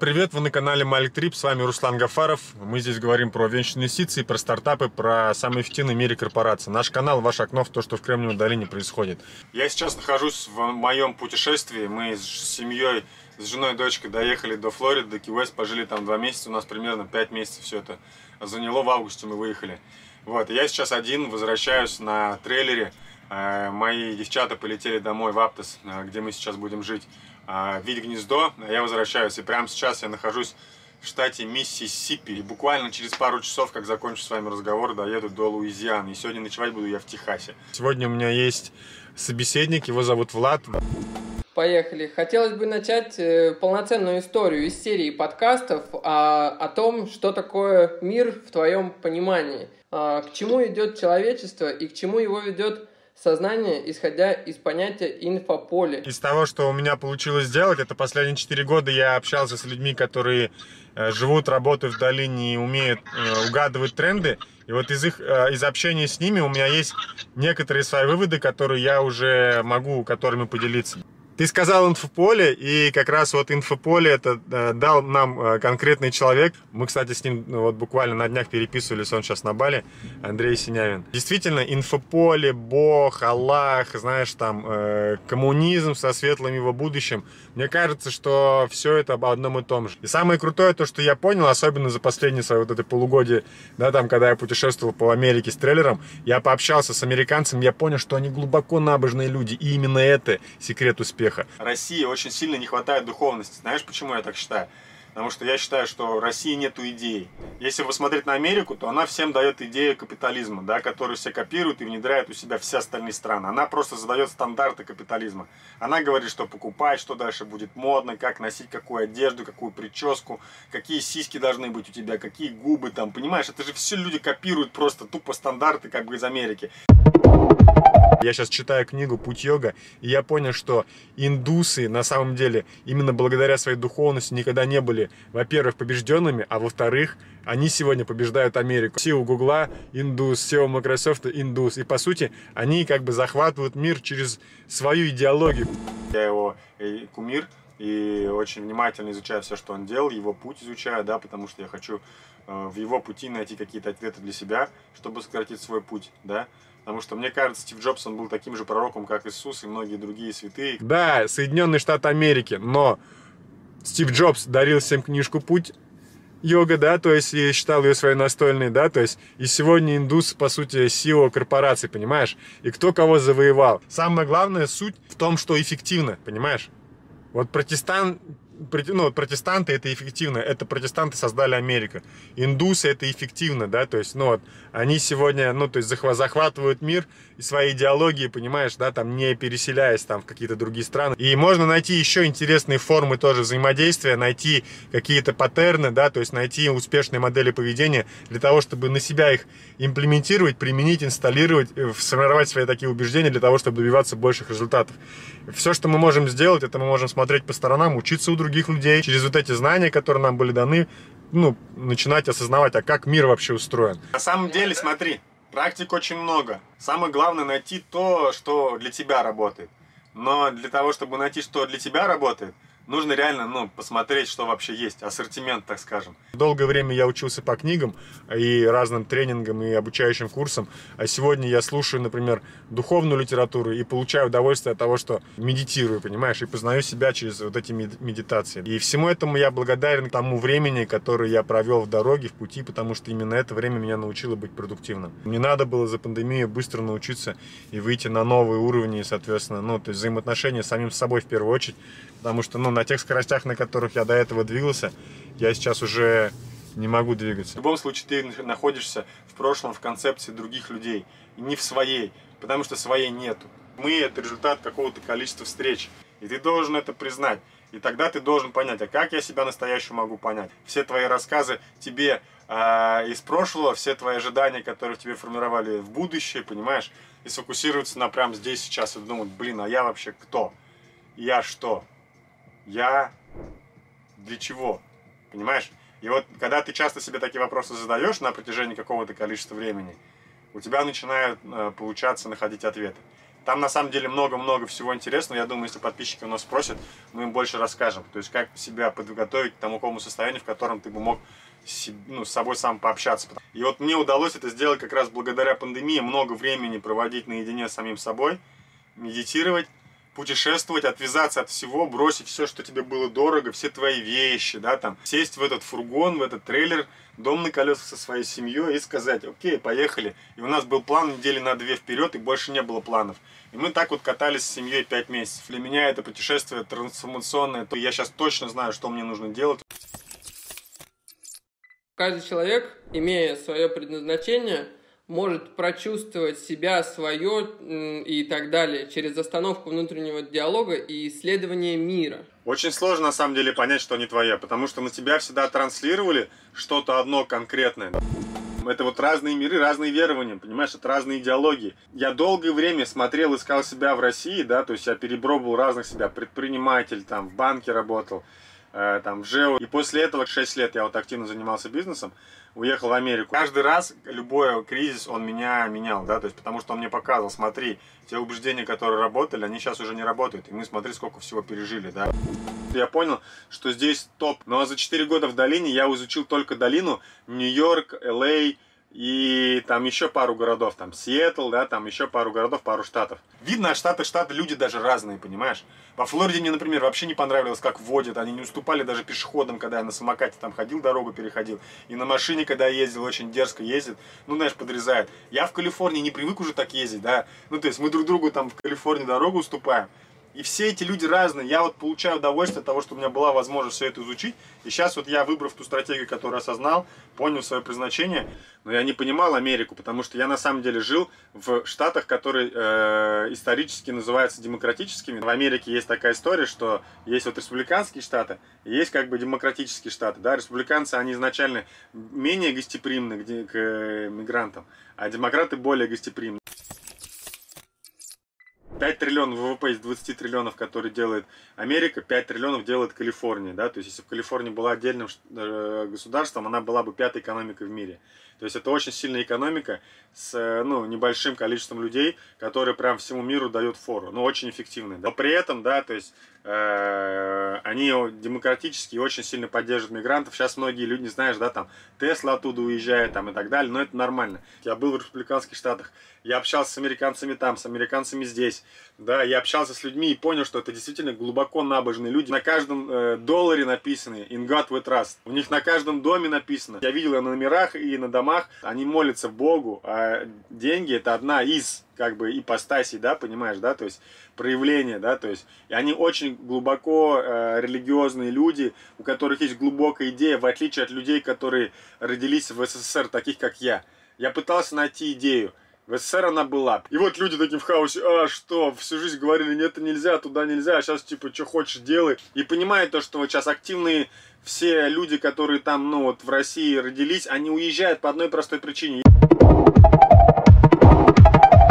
Привет, вы на канале Малик Трип, с вами Руслан Гафаров. Мы здесь говорим про венчурные инвестиции, про стартапы, про самые эффективные в мире корпорации. Наш канал, ваше окно в то, что в Кремниевой долине происходит. Я сейчас нахожусь в моем путешествии. Мы с семьей, с женой и дочкой доехали до Флориды, до Ки-Уэст, пожили там два месяца, у нас примерно пять месяцев все это заняло, в августе мы выехали. Вот, я сейчас один возвращаюсь на трейлере. Э, мои девчата полетели домой в Аптос, э, где мы сейчас будем жить. А, видеть гнездо, я возвращаюсь. И прямо сейчас я нахожусь в штате Миссисипи. И буквально через пару часов, как закончу с вами разговор, доеду до Луизианы. И сегодня ночевать буду я в Техасе. Сегодня у меня есть собеседник, его зовут Влад. Поехали. Хотелось бы начать э, полноценную историю из серии подкастов о, о том, что такое мир в твоем понимании. А, к чему идет человечество и к чему его ведет сознание, исходя из понятия инфополя. Из того, что у меня получилось сделать, это последние 4 года я общался с людьми, которые э, живут, работают в долине и умеют э, угадывать тренды. И вот из, их, э, из общения с ними у меня есть некоторые свои выводы, которые я уже могу которыми поделиться. Ты сказал инфополе, и как раз вот инфополе это э, дал нам э, конкретный человек. Мы, кстати, с ним ну, вот буквально на днях переписывались, он сейчас на Бали, Андрей Синявин. Действительно, инфополе, Бог, Аллах, знаешь, там, э, коммунизм со светлым его будущим. Мне кажется, что все это об одном и том же. И самое крутое то, что я понял, особенно за последние свои вот это полугодие, да, там, когда я путешествовал по Америке с трейлером, я пообщался с американцами, я понял, что они глубоко набожные люди, и именно это секрет успеха успеха. России очень сильно не хватает духовности. Знаешь, почему я так считаю? Потому что я считаю, что в России нету идей. Если посмотреть на Америку, то она всем дает идею капитализма, да, которую все копируют и внедряют у себя все остальные страны. Она просто задает стандарты капитализма. Она говорит, что покупать, что дальше будет модно, как носить какую одежду, какую прическу, какие сиськи должны быть у тебя, какие губы там, понимаешь? Это же все люди копируют просто тупо стандарты как бы из Америки. Я сейчас читаю книгу «Путь йога», и я понял, что индусы на самом деле именно благодаря своей духовности никогда не были, во-первых, побежденными, а во-вторых, они сегодня побеждают Америку. SEO Гугла – индус, SEO Microsoft – индус. И по сути, они как бы захватывают мир через свою идеологию. Я его э, кумир, и очень внимательно изучаю все, что он делал, его путь изучаю, да, потому что я хочу э, в его пути найти какие-то ответы для себя, чтобы сократить свой путь, да. Потому что, мне кажется, Стив Джобс, он был таким же пророком, как Иисус и многие другие святые. Да, Соединенные Штаты Америки, но Стив Джобс дарил всем книжку «Путь», йога, да, то есть я считал ее своей настольной, да, то есть и сегодня индус, по сути, SEO корпорации, понимаешь? И кто кого завоевал. Самое главное суть в том, что эффективно, понимаешь? Вот протестант, ну, протестанты это эффективно, это протестанты создали Америку. Индусы это эффективно, да, то есть, ну вот, они сегодня, ну, то есть захватывают мир и свои идеологии, понимаешь, да, там, не переселяясь там в какие-то другие страны. И можно найти еще интересные формы тоже взаимодействия, найти какие-то паттерны, да, то есть найти успешные модели поведения для того, чтобы на себя их имплементировать, применить, инсталлировать, э, сформировать свои такие убеждения для того, чтобы добиваться больших результатов. Все, что мы можем сделать, это мы можем смотреть по сторонам, учиться у других других людей, через вот эти знания, которые нам были даны, ну, начинать осознавать, а как мир вообще устроен. На самом деле, смотри, практик очень много. Самое главное найти то, что для тебя работает. Но для того, чтобы найти, что для тебя работает, нужно реально ну, посмотреть, что вообще есть, ассортимент, так скажем. Долгое время я учился по книгам и разным тренингам и обучающим курсам, а сегодня я слушаю, например, духовную литературу и получаю удовольствие от того, что медитирую, понимаешь, и познаю себя через вот эти медитации. И всему этому я благодарен тому времени, которое я провел в дороге, в пути, потому что именно это время меня научило быть продуктивным. Мне надо было за пандемию быстро научиться и выйти на новые уровни, соответственно, ну, то есть взаимоотношения с самим собой в первую очередь, потому что, ну, на тех скоростях, на которых я до этого двигался, я сейчас уже не могу двигаться. В любом случае ты находишься в прошлом, в концепции других людей, не в своей, потому что своей нету. Мы — это результат какого-то количества встреч, и ты должен это признать. И тогда ты должен понять, а как я себя настоящую могу понять? Все твои рассказы тебе э, из прошлого, все твои ожидания, которые тебе формировали в будущее, понимаешь? И сфокусироваться на прям здесь, сейчас, и думать, блин, а я вообще кто? Я что? Я для чего? Понимаешь? И вот когда ты часто себе такие вопросы задаешь на протяжении какого-то количества времени, у тебя начинают э, получаться находить ответы. Там на самом деле много-много всего интересного. Я думаю, если подписчики у нас спросят, мы им больше расскажем. То есть как себя подготовить к тому какому состоянию, в котором ты бы мог ну, с собой сам пообщаться. И вот мне удалось это сделать как раз благодаря пандемии, много времени проводить наедине с самим собой, медитировать, путешествовать, отвязаться от всего, бросить все, что тебе было дорого, все твои вещи, да, там, сесть в этот фургон, в этот трейлер, дом на колесах со своей семьей и сказать, окей, поехали. И у нас был план недели на две вперед, и больше не было планов. И мы так вот катались с семьей пять месяцев. Для меня это путешествие трансформационное. Я сейчас точно знаю, что мне нужно делать. Каждый человек, имея свое предназначение, может прочувствовать себя, свое и так далее через остановку внутреннего диалога и исследование мира. Очень сложно на самом деле понять, что не твоя, потому что на тебя всегда транслировали что-то одно конкретное. Это вот разные миры, разные верования, понимаешь, это разные идеологии. Я долгое время смотрел, искал себя в России, да, то есть я перепробовал разных себя, предприниматель, там, в банке работал, э, там, в ЖЭО. И после этого 6 лет я вот активно занимался бизнесом уехал в Америку. Каждый раз любой кризис, он меня менял, да, то есть потому что он мне показывал, смотри, те убеждения, которые работали, они сейчас уже не работают, и мы смотри, сколько всего пережили, да. Я понял, что здесь топ. Ну а за 4 года в долине я изучил только долину, Нью-Йорк, Л.А., и там еще пару городов, там Сиэтл, да, там еще пару городов, пару штатов. Видно, от штата штаты люди даже разные, понимаешь? По Флориде мне, например, вообще не понравилось, как водят. Они не уступали даже пешеходам, когда я на самокате там ходил, дорогу переходил. И на машине, когда я ездил, очень дерзко ездит. Ну, знаешь, подрезает. Я в Калифорнии не привык уже так ездить, да. Ну, то есть мы друг другу там в Калифорнии дорогу уступаем. И все эти люди разные. Я вот получаю удовольствие от того, что у меня была возможность все это изучить. И сейчас вот я, выбрав ту стратегию, которую осознал, понял свое предназначение, но я не понимал Америку, потому что я на самом деле жил в штатах, которые э, исторически называются демократическими. В Америке есть такая история, что есть вот республиканские штаты, и есть как бы демократические штаты. Да? Республиканцы, они изначально менее гостеприимны к, к мигрантам, а демократы более гостеприимны. 5 триллионов ВВП из 20 триллионов, которые делает Америка, 5 триллионов делает Калифорния, да, то есть если бы Калифорния была отдельным э, государством, она была бы пятой экономикой в мире. То есть это очень сильная экономика с э, ну, небольшим количеством людей, которые прям всему миру дают фору, но очень эффективные. Но при этом, да, то есть э, они демократически очень сильно поддерживают мигрантов. Сейчас многие люди, знаешь, да, там Тесла оттуда уезжает там и так далее, но это нормально. Я был в республиканских штатах, я общался с американцами там, с американцами здесь, да, я общался с людьми и понял, что это действительно глубоко набожные люди. На каждом э, долларе написаны «In God we trust». У них на каждом доме написано. Я видел на номерах и на домах, они молятся Богу, а деньги это одна из как бы ипостасей, да, понимаешь, да, то есть проявления, да, то есть и они очень глубоко э, религиозные люди, у которых есть глубокая идея, в отличие от людей, которые родились в СССР, таких как я. Я пытался найти идею. В СССР она была. И вот люди такие в хаосе, а что, всю жизнь говорили, нет, это нельзя, туда нельзя, а сейчас типа, что хочешь, делай. И понимают то, что вот сейчас активные все люди, которые там, ну вот в России родились, они уезжают по одной простой причине.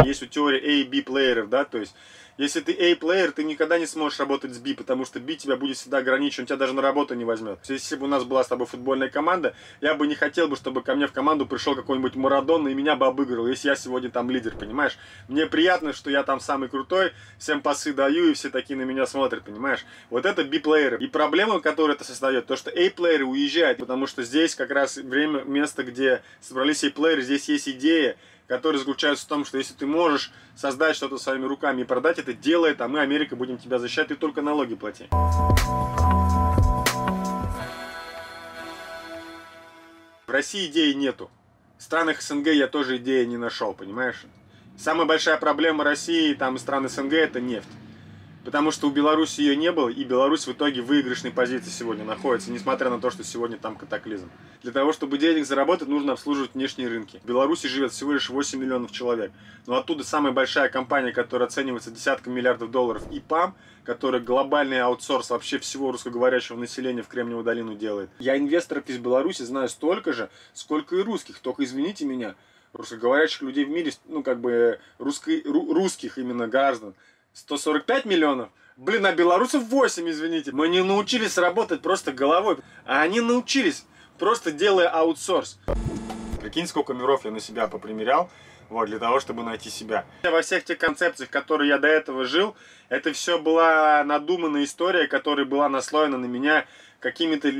Есть у теории A и B плееров, да, то есть если ты A-плеер, ты никогда не сможешь работать с B, потому что B тебя будет всегда ограничен, тебя даже на работу не возьмет. Если бы у нас была с тобой футбольная команда, я бы не хотел бы, чтобы ко мне в команду пришел какой-нибудь Марадон и меня бы обыграл, если я сегодня там лидер, понимаешь? Мне приятно, что я там самый крутой, всем пасы даю, и все такие на меня смотрят, понимаешь? Вот это B-плееры. И проблема, которую это создает, то, что A-плееры уезжают, потому что здесь как раз время, место, где собрались A-плееры, здесь есть идея, который заключается в том, что если ты можешь создать что-то своими руками и продать это, делай это, а мы, Америка, будем тебя защищать, ты только налоги плати. В России идеи нету. В странах СНГ я тоже идеи не нашел, понимаешь? Самая большая проблема России там, и стран СНГ это нефть. Потому что у Беларуси ее не было, и Беларусь в итоге в выигрышной позиции сегодня находится, несмотря на то, что сегодня там катаклизм. Для того, чтобы денег заработать, нужно обслуживать внешние рынки. В Беларуси живет всего лишь 8 миллионов человек. Но оттуда самая большая компания, которая оценивается десятками миллиардов долларов, ИПАМ, которая глобальный аутсорс вообще всего русскоговорящего населения в Кремниевую долину делает. Я инвесторов из Беларуси знаю столько же, сколько и русских. Только извините меня, русскоговорящих людей в мире, ну как бы русско, русских именно граждан, 145 миллионов. Блин, а белорусов 8, извините. Мы не научились работать просто головой, а они научились, просто делая аутсорс. Прикинь, сколько миров я на себя попримерял. вот, для того, чтобы найти себя. Во всех тех концепциях, которые я до этого жил, это все была надуманная история, которая была наслоена на меня какими-то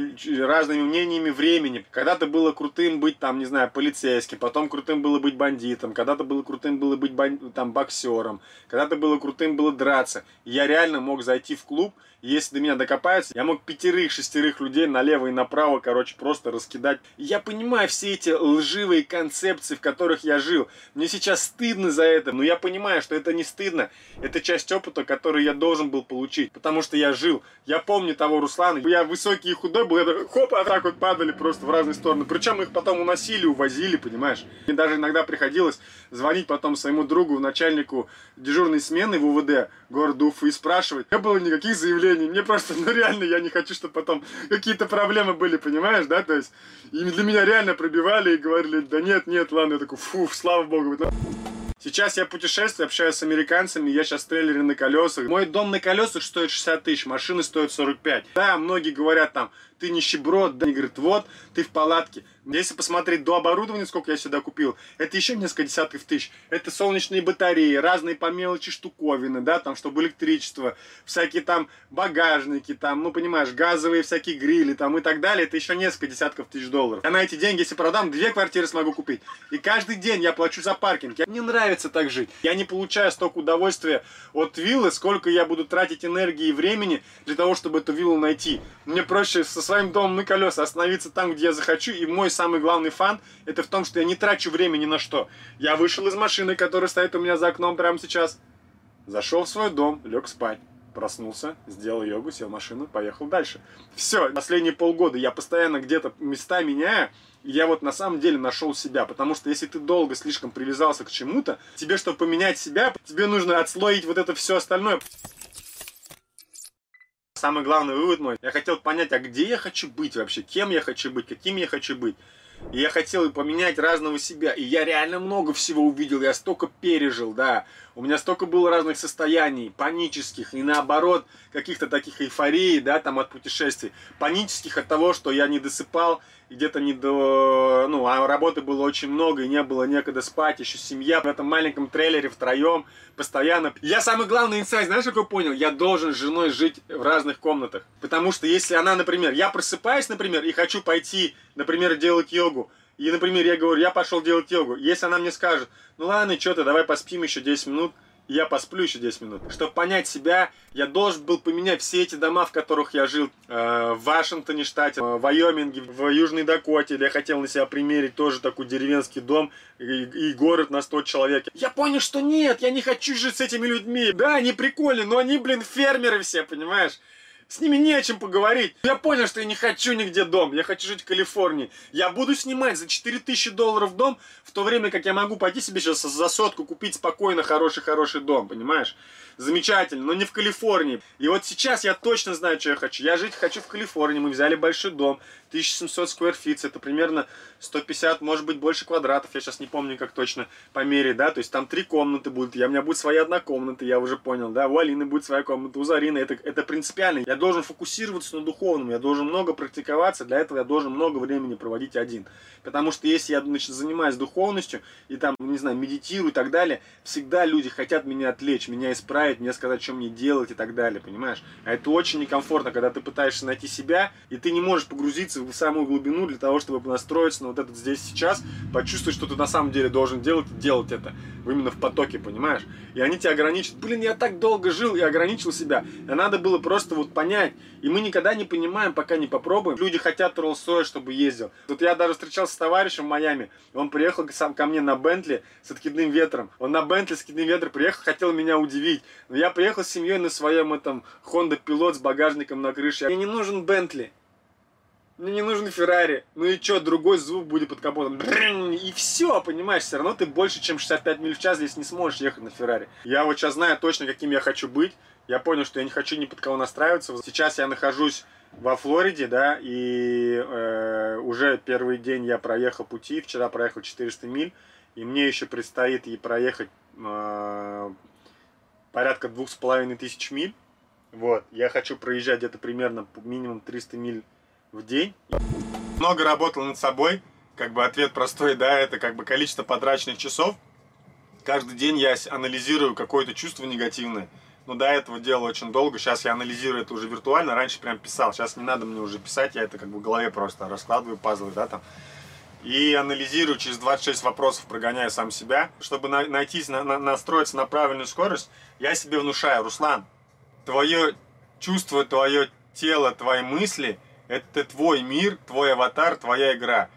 разными мнениями времени. Когда-то было крутым быть там, не знаю, полицейским, потом крутым было быть бандитом, когда-то было крутым было быть бан... там боксером, когда-то было крутым было драться. Я реально мог зайти в клуб если до меня докопаются, я мог пятерых, шестерых людей налево и направо, короче, просто раскидать. я понимаю все эти лживые концепции, в которых я жил. Мне сейчас стыдно за это, но я понимаю, что это не стыдно. Это часть опыта, который я должен был получить, потому что я жил. Я помню того Руслана. Я высокий и худой был, я хоп, а так вот падали просто в разные стороны. Причем их потом уносили, увозили, понимаешь. Мне даже иногда приходилось звонить потом своему другу, начальнику дежурной смены в УВД города Уфы и спрашивать. Не было никаких заявлений. Мне просто, ну реально, я не хочу, чтобы потом какие-то проблемы были, понимаешь, да? То есть, и для меня реально пробивали и говорили, да нет, нет, ладно, я такой, фу, слава богу. Сейчас я путешествую, общаюсь с американцами, я сейчас трейлеры на колесах. Мой дом на колесах стоит 60 тысяч, машины стоят 45. Да, многие говорят там, ты нищеброд, да, они говорят, вот, ты в палатке. Если посмотреть до оборудования, сколько я сюда купил, это еще несколько десятков тысяч. Это солнечные батареи, разные по мелочи штуковины, да, там, чтобы электричество, всякие там багажники, там, ну, понимаешь, газовые всякие грили, там, и так далее. Это еще несколько десятков тысяч долларов. Я на эти деньги, если продам, две квартиры смогу купить. И каждый день я плачу за паркинг. Мне нравится так жить. Я не получаю столько удовольствия от виллы, сколько я буду тратить энергии и времени для того, чтобы эту виллу найти. Мне проще со своим домом на колеса остановиться там, где я захочу, и мой самый главный фан, это в том, что я не трачу время ни на что. Я вышел из машины, которая стоит у меня за окном прямо сейчас, зашел в свой дом, лег спать. Проснулся, сделал йогу, сел в машину, поехал дальше. Все, последние полгода я постоянно где-то места меняю, я вот на самом деле нашел себя, потому что если ты долго слишком привязался к чему-то, тебе, чтобы поменять себя, тебе нужно отслоить вот это все остальное. Самый главный вывод мой, я хотел понять, а где я хочу быть вообще, кем я хочу быть, каким я хочу быть. И я хотел поменять разного себя. И я реально много всего увидел. Я столько пережил, да. У меня столько было разных состояний, панических, и наоборот, каких-то таких эйфорий, да, там от путешествий. Панических от того, что я не досыпал, где-то не до... Ну, а работы было очень много, и не было некогда спать, еще семья в этом маленьком трейлере втроем, постоянно. Я самый главный инсайт, знаешь, какой понял? Я должен с женой жить в разных комнатах. Потому что если она, например, я просыпаюсь, например, и хочу пойти, например, делать йогу, и, например, я говорю, я пошел делать йогу. Если она мне скажет, ну ладно, что ты, давай поспим еще 10 минут, я посплю еще 10 минут. Чтобы понять себя, я должен был поменять все эти дома, в которых я жил. Э, в Вашингтоне штате, в Вайоминге, в Южной Дакоте. Я хотел на себя примерить тоже такой деревенский дом и, и город на 100 человек. Я понял, что нет, я не хочу жить с этими людьми. Да, они прикольные, но они, блин, фермеры все, понимаешь? С ними не о чем поговорить. Я понял, что я не хочу нигде дом. Я хочу жить в Калифорнии. Я буду снимать за 4000 долларов дом, в то время как я могу пойти себе сейчас за сотку купить спокойно хороший-хороший дом, понимаешь? Замечательно, но не в Калифорнии. И вот сейчас я точно знаю, что я хочу. Я жить хочу в Калифорнии. Мы взяли большой дом, 1700 square feet, это примерно 150, может быть, больше квадратов. Я сейчас не помню, как точно померить, да. То есть там три комнаты будут. Я, у меня будет своя одна комната, я уже понял, да. У Алины будет своя комната, у Зарины. Это, это принципиально. Я должен фокусироваться на духовном, я должен много практиковаться, для этого я должен много времени проводить один. Потому что если я значит, занимаюсь духовностью и там, не знаю, медитирую и так далее, всегда люди хотят меня отвлечь, меня исправить, мне сказать, что мне делать и так далее, понимаешь? А это очень некомфортно, когда ты пытаешься найти себя, и ты не можешь погрузиться в самую глубину для того, чтобы настроиться на вот этот здесь сейчас, почувствовать, что ты на самом деле должен делать, делать это именно в потоке, понимаешь? И они тебя ограничат. Блин, я так долго жил и ограничил себя. А надо было просто вот понять. И мы никогда не понимаем, пока не попробуем. Люди хотят Rolls-Royce, чтобы ездил. Вот я даже встречался с товарищем в Майами. Он приехал сам ко мне на Бентли с откидным ветром. Он на Бентли с откидным ветром приехал, хотел меня удивить. Но я приехал с семьей на своем этом Honda Pilot с багажником на крыше. Мне не нужен Бентли. Мне не нужен Феррари. Ну и что, другой звук будет под капотом. И все, понимаешь, все равно ты больше, чем 65 миль в час здесь не сможешь ехать на Феррари. Я вот сейчас знаю точно, каким я хочу быть. Я понял, что я не хочу ни под кого настраиваться. Сейчас я нахожусь во Флориде, да, и э, уже первый день я проехал пути, вчера проехал 400 миль, и мне еще предстоит и проехать э, порядка двух с половиной тысяч миль. Вот, я хочу проезжать где-то примерно минимум 300 миль в день. Много работал над собой. Как бы ответ простой, да, это как бы количество потраченных часов. Каждый день я анализирую какое-то чувство негативное. Но до этого делал очень долго. Сейчас я анализирую это уже виртуально. Раньше прям писал. Сейчас не надо мне уже писать. Я это как бы в голове просто раскладываю пазлы, да, там. И анализирую через 26 вопросов, прогоняю сам себя. Чтобы на, найти, на, на, настроиться на правильную скорость, я себе внушаю, Руслан, твое чувство, твое тело, твои мысли – это твой мир, твой аватар, твоя игра.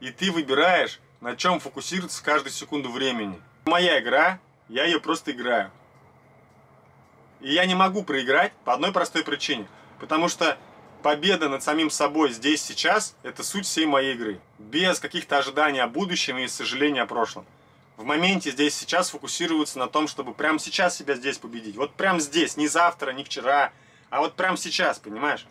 И ты выбираешь, на чем фокусироваться каждую секунду времени. Моя игра, я ее просто играю. И я не могу проиграть по одной простой причине. Потому что победа над самим собой здесь, сейчас, это суть всей моей игры. Без каких-то ожиданий о будущем и сожаления о прошлом. В моменте здесь, сейчас фокусироваться на том, чтобы прямо сейчас себя здесь победить. Вот прямо здесь, не завтра, не вчера, а вот прямо сейчас, понимаешь?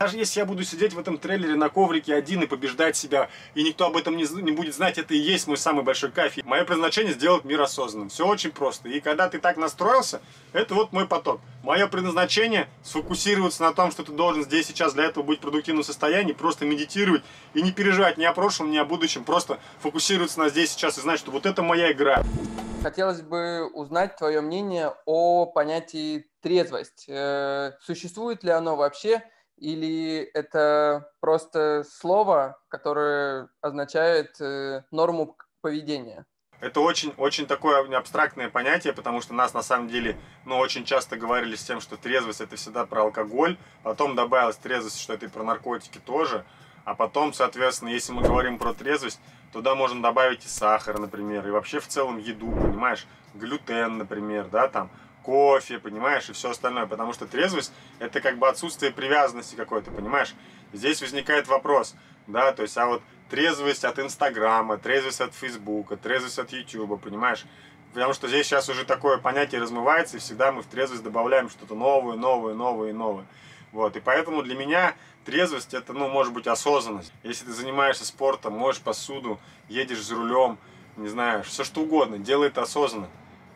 Даже если я буду сидеть в этом трейлере на коврике один и побеждать себя, и никто об этом не, не будет знать, это и есть мой самый большой кайф. Мое предназначение сделать мир осознанным. Все очень просто. И когда ты так настроился, это вот мой поток. Мое предназначение сфокусироваться на том, что ты должен здесь сейчас для этого быть в продуктивном состоянии, просто медитировать и не переживать ни о прошлом, ни о будущем, просто фокусироваться на здесь сейчас и знать, что вот это моя игра. Хотелось бы узнать твое мнение о понятии трезвость. Э, существует ли оно вообще? Или это просто слово, которое означает э, норму поведения? Это очень-очень такое абстрактное понятие, потому что нас на самом деле, ну, очень часто говорили с тем, что трезвость это всегда про алкоголь, потом добавилась трезвость, что это и про наркотики тоже, а потом, соответственно, если мы говорим про трезвость, туда можно добавить и сахар, например, и вообще в целом еду, понимаешь, глютен, например, да, там, кофе, понимаешь, и все остальное. Потому что трезвость – это как бы отсутствие привязанности какой-то, понимаешь? Здесь возникает вопрос, да, то есть, а вот трезвость от Инстаграма, трезвость от Фейсбука, трезвость от Ютуба, понимаешь? Потому что здесь сейчас уже такое понятие размывается, и всегда мы в трезвость добавляем что-то новое, новое, новое и новое. Вот, и поэтому для меня трезвость это, ну, может быть, осознанность. Если ты занимаешься спортом, моешь посуду, едешь за рулем, не знаю, все что угодно, делай это осознанно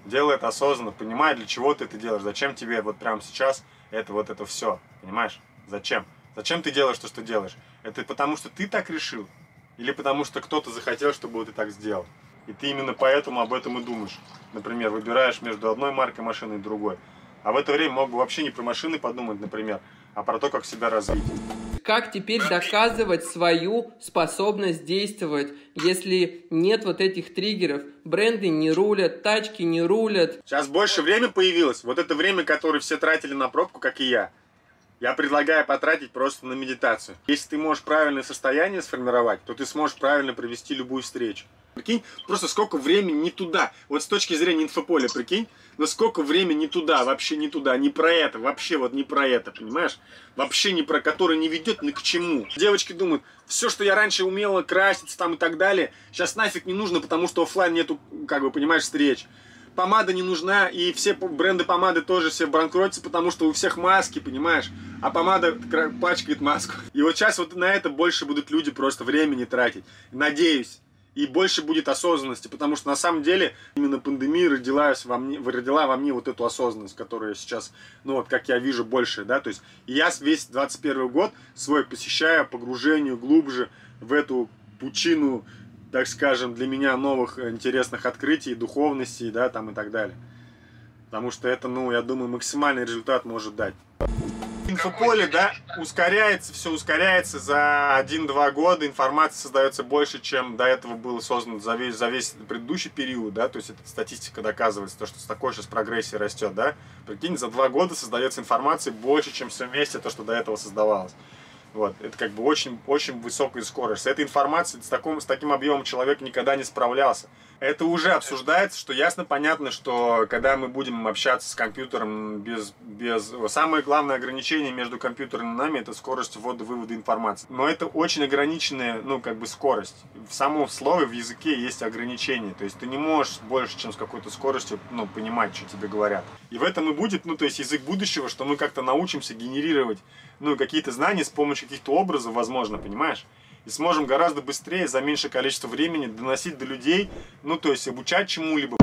делай это осознанно, понимай, для чего ты это делаешь, зачем тебе вот прямо сейчас это вот это все, понимаешь? Зачем? Зачем ты делаешь то, что делаешь? Это потому, что ты так решил? Или потому, что кто-то захотел, чтобы ты так сделал? И ты именно поэтому об этом и думаешь. Например, выбираешь между одной маркой машины и другой. А в это время мог бы вообще не про машины подумать, например, а про то, как себя развить. Как теперь доказывать свою способность действовать, если нет вот этих триггеров? Бренды не рулят, тачки не рулят. Сейчас больше время появилось. Вот это время, которое все тратили на пробку, как и я. Я предлагаю потратить просто на медитацию. Если ты можешь правильное состояние сформировать, то ты сможешь правильно провести любую встречу. Прикинь, просто сколько времени не туда. Вот с точки зрения инфополя, прикинь, но сколько времени не туда, вообще не туда, не про это, вообще вот не про это, понимаешь? Вообще не про который не ведет ни к чему. Девочки думают, все, что я раньше умела краситься там и так далее, сейчас нафиг не нужно, потому что офлайн нету, как бы, понимаешь, встреч помада не нужна, и все бренды помады тоже все банкротятся, потому что у всех маски, понимаешь? А помада пачкает маску. И вот сейчас вот на это больше будут люди просто времени тратить. Надеюсь и больше будет осознанности, потому что на самом деле именно пандемия родила во мне, родила во мне вот эту осознанность, которая сейчас, ну вот как я вижу, больше, да, то есть я весь 21 год свой посещаю погружению глубже в эту пучину, так скажем, для меня новых интересных открытий, духовности, да, там и так далее. Потому что это, ну, я думаю, максимальный результат может дать инфополе, да, ускоряется, все ускоряется за 1-2 года, информации создается больше, чем до этого было создано за весь, за весь предыдущий период, да, то есть эта статистика доказывается, то, что с такой сейчас прогрессией растет, да, прикинь, за 2 года создается информации больше, чем все вместе то, что до этого создавалось. Вот. Это как бы очень, очень высокая скорость. С этой информацией, с, таким, с таким объемом человек никогда не справлялся. Это уже обсуждается, что ясно, понятно, что когда мы будем общаться с компьютером без... без... Самое главное ограничение между компьютером и нами это скорость ввода-вывода информации. Но это очень ограниченная, ну, как бы скорость. В самом слове, в языке есть ограничения. То есть ты не можешь больше, чем с какой-то скоростью, ну, понимать, что тебе говорят. И в этом и будет, ну, то есть язык будущего, что мы как-то научимся генерировать, ну, какие-то знания с помощью каких-то образов, возможно, понимаешь? И сможем гораздо быстрее, за меньшее количество времени доносить до людей, ну то есть обучать чему-либо.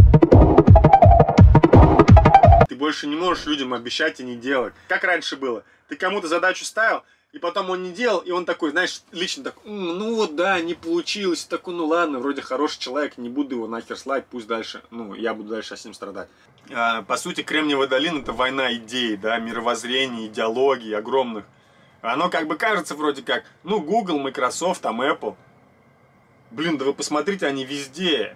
Ты больше не можешь людям обещать и не делать. Как раньше было? Ты кому-то задачу ставил, и потом он не делал, и он такой, знаешь, лично так, ну вот да, не получилось, такой, ну ладно, вроде хороший человек, не буду его нахер слать, пусть дальше, ну, я буду дальше с ним страдать. А, по сути, Кремниевая долина это война идей, да, мировоззрений, идеологий огромных. Оно как бы кажется вроде как, ну, Google, Microsoft, там, Apple. Блин, да вы посмотрите, они везде.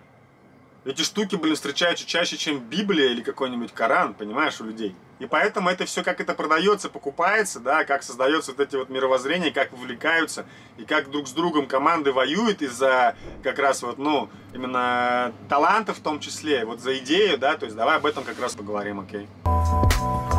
Эти штуки, блин, встречаются чаще, чем Библия или какой-нибудь Коран, понимаешь, у людей. И поэтому это все, как это продается, покупается, да, как создаются вот эти вот мировоззрения, как вовлекаются, и как друг с другом команды воюют из-за как раз вот, ну, именно талантов в том числе, вот за идею, да, то есть давай об этом как раз поговорим, окей. Okay?